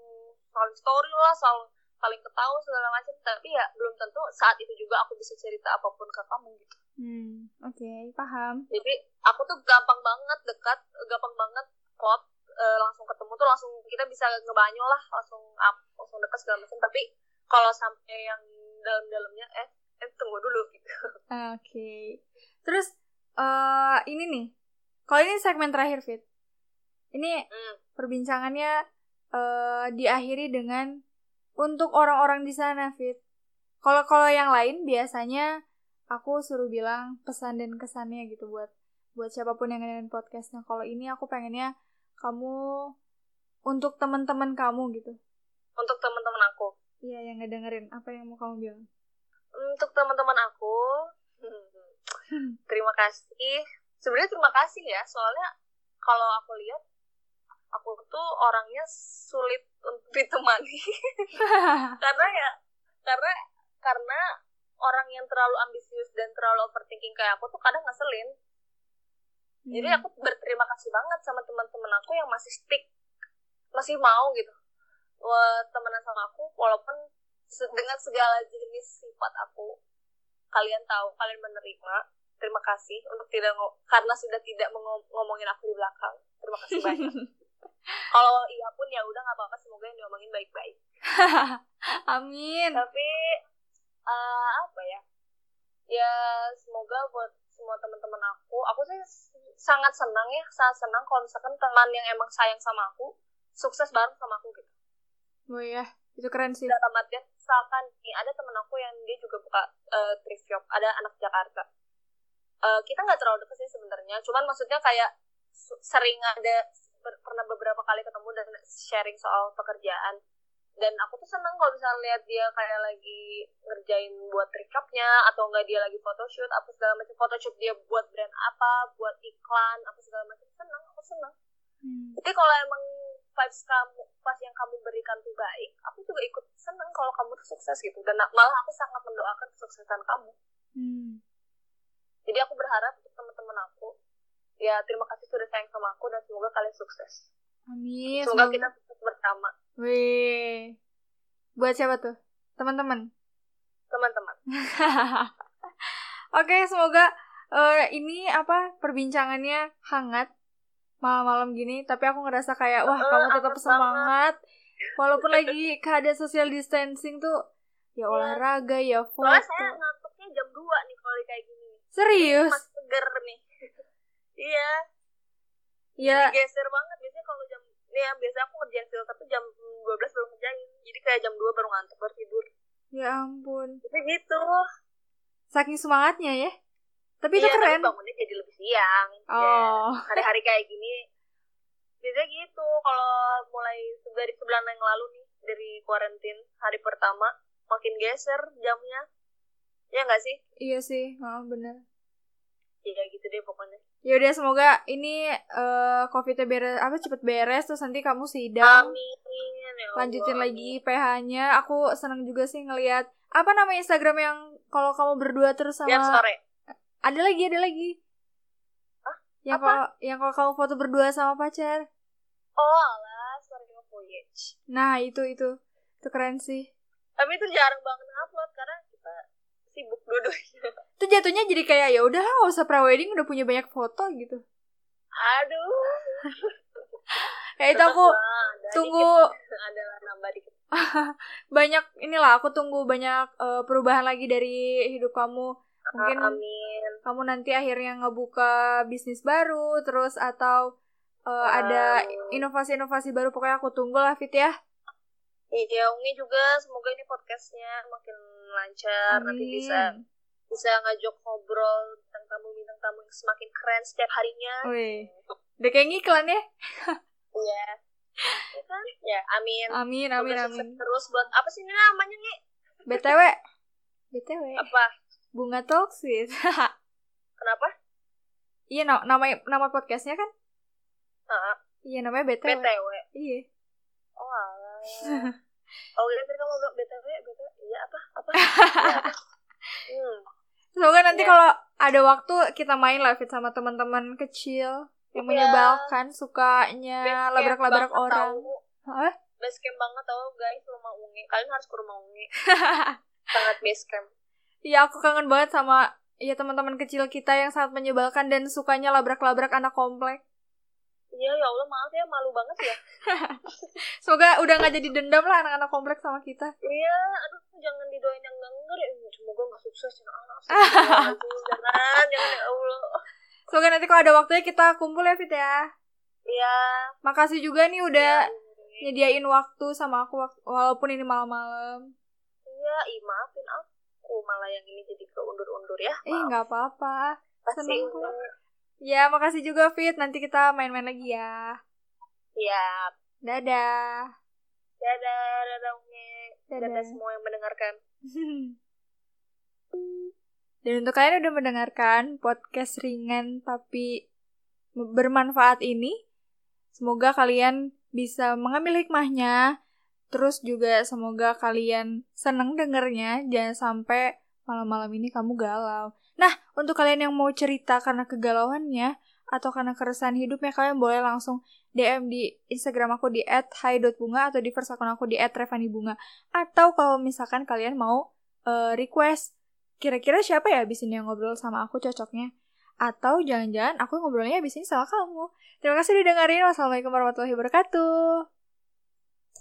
saling story lah saling saling ketawa segala macam. Tapi ya belum tentu saat itu juga aku bisa cerita apa pun ke kamu gitu. Hmm oke okay, paham. Jadi aku tuh gampang banget dekat gampang banget klop uh, langsung ketemu tuh langsung kita bisa ngebanyo lah langsung up langsung dekat segala macam. Tapi kalau sampai yang dalam-dalamnya eh eh tunggu dulu gitu. Oke. Okay. terus uh, ini nih kalau ini segmen terakhir fit. Ini hmm. perbincangannya uh, diakhiri dengan untuk orang-orang di sana fit. Kalau kalau yang lain biasanya aku suruh bilang pesan dan kesannya gitu buat buat siapa pun yang dengerin podcastnya. Kalau ini aku pengennya kamu untuk teman-teman kamu gitu. Untuk teman-teman aku? Iya yang ngedengerin. Apa yang mau kamu bilang? Untuk teman-teman aku terima kasih sebenarnya terima kasih ya soalnya kalau aku lihat aku tuh orangnya sulit untuk ditemani. Karena ya karena karena orang yang terlalu ambisius dan terlalu overthinking kayak aku tuh kadang ngeselin. Hmm. jadi aku berterima kasih banget sama teman-teman aku yang masih stick masih mau gitu. Temenan sama aku walaupun dengan segala jenis sifat aku kalian tahu kalian menerima terima kasih untuk tidak karena sudah tidak ngomongin aku di belakang. Terima kasih banyak. Kalau iya pun ya udah nggak apa-apa. Semoga yang diomongin baik-baik. Amin. Tapi uh, apa ya? Ya semoga buat semua teman-teman aku aku sih sangat senang ya sangat senang kalau misalkan teman yang emang sayang sama aku sukses bareng sama aku gitu. Oh ya itu keren sih. Dalam artian misalkan nih ada temen aku yang dia juga buka uh, thrift shop ada anak Jakarta uh, kita nggak terlalu deket sih sebenarnya. Cuman maksudnya kayak sering ada pernah beberapa kali ketemu dan sharing soal pekerjaan. Dan aku tuh seneng kalau misalnya lihat dia kayak lagi ngerjain buat trikapnya atau enggak dia lagi photoshoot apa segala macam. Photoshoot dia buat brand apa buat iklan apa segala macam. Seneng aku seneng. Hmm. jadi kalau emang vibes kamu pas yang kamu berikan tuh baik aku juga ikut seneng kalau kamu tuh sukses gitu. Dan malah aku sangat mendoakan kesuksesan kamu. Hmm. Jadi aku berharap untuk teman-teman aku ya terima kasih sudah sayang sama aku dan semoga kalian sukses amin semoga, semoga kita sukses bersama Wih. Buat siapa tuh? Teman-teman. Teman-teman. Oke, semoga uh, ini apa perbincangannya hangat malam-malam gini, tapi aku ngerasa kayak wah, uh, kamu tetap semangat. Banget. Walaupun lagi keadaan social distancing tuh ya iya. olahraga, ya foto. Soalnya saya ngantuknya jam 2 nih kalau kayak gini. Serius? Mas seger nih. iya. Iya. Geser banget. Biasanya kalau jam ini ya biasa aku ngerjain filter tuh jam 12 baru ngerjain. Jadi kayak jam 2 baru ngantuk baru tidur. Ya ampun. Jadi gitu. Saking semangatnya ya. Tapi iya, itu keren. tapi bangunnya jadi lebih siang. Oh. Ya, hari-hari kayak gini biasanya gitu. Kalau mulai dari sebulan yang lalu nih dari kuarantin hari pertama makin geser jamnya ya nggak sih? Iya sih oh, bener. Ya gitu deh pokoknya. Ya udah semoga ini uh, covidnya beres apa cepet beres terus nanti kamu sidang. Amin. Ya lanjutin lagi PH-nya aku seneng juga sih ngelihat apa nama Instagram yang kalau kamu berdua terus sama yang sore ada lagi ada lagi. Hah? yang kalau yang kalau kamu foto berdua sama pacar. Oh alah story voyage. Nah itu itu. Itu keren sih. Tapi itu jarang banget upload karena kita sibuk dua-duanya. Itu jatuhnya jadi kayak ya udah gak usah prewedding udah punya banyak foto gitu. Aduh. Ya itu aku tunggu adalah nambah dikit. Banyak inilah aku tunggu banyak uh, perubahan lagi dari hidup kamu. Mungkin Amin. kamu nanti akhirnya ngebuka bisnis baru terus atau uh, ada inovasi-inovasi baru. Pokoknya aku tunggu lah Fit ya. Iya, Ungi juga semoga ini podcastnya makin lancar Amin. nanti bisa bisa ngajak ngobrol tentang tamu bintang tamu yang semakin keren setiap harinya. Wih, udah kayak ngiklan ya? Iya. Ya kan? Ya, amin. Amin, amin, Semoga amin. Terus buat apa sih ini namanya nih? BTW. BTW. Apa? Bunga Toksis. Kenapa? Iya, no, nama nama podcastnya kan? Uh, iya, namanya BTW. BTW. Iya. Oh, alah. oh, tadi kamu bilang BTW, BTW. Apa? Apa? ya, apa? hmm. semoga nanti yeah. kalau ada waktu kita main lah fit sama teman-teman kecil yang yeah. menyebalkan sukanya labrak-labrak orang Hah? base camp banget tau guys rumah ungi kalian harus ke rumah ungi sangat base camp Iya aku kangen banget sama ya teman-teman kecil kita yang sangat menyebalkan dan sukanya labrak-labrak anak komplek. Iya ya Allah maaf ya malu banget ya. Semoga udah nggak jadi dendam lah anak-anak komplek sama kita. Iya, aduh jangan didoain yang enggak ya. Semoga nggak sukses ya. jangan, jangan ya Allah. Semoga nanti kalau ada waktunya kita kumpul ya Fit ya. Iya. Makasih juga nih udah ya, nyediain waktu sama aku walaupun ini malam-malam. Iya, ih maafin aku malah yang ini jadi keundur-undur ya. Maaf. Eh, nggak apa-apa. Seneng Ya, makasih juga Fit. Nanti kita main-main lagi ya. Siap. Dadah. Dadah, dadah Unge. Dadah. dadah semua yang mendengarkan. Dan untuk kalian yang udah mendengarkan podcast ringan tapi bermanfaat ini, semoga kalian bisa mengambil hikmahnya. Terus juga semoga kalian seneng dengernya. Jangan sampai malam-malam ini kamu galau. Nah, untuk kalian yang mau cerita karena kegalauannya atau karena keresahan hidupnya, kalian boleh langsung DM di Instagram aku di @hai.bunga atau di first akun aku di @revanibunga. Atau kalau misalkan kalian mau uh, request kira-kira siapa ya abis ini yang ngobrol sama aku cocoknya? Atau jangan-jangan aku ngobrolnya abis ini sama kamu. Terima kasih udah dengerin. Wassalamualaikum warahmatullahi wabarakatuh.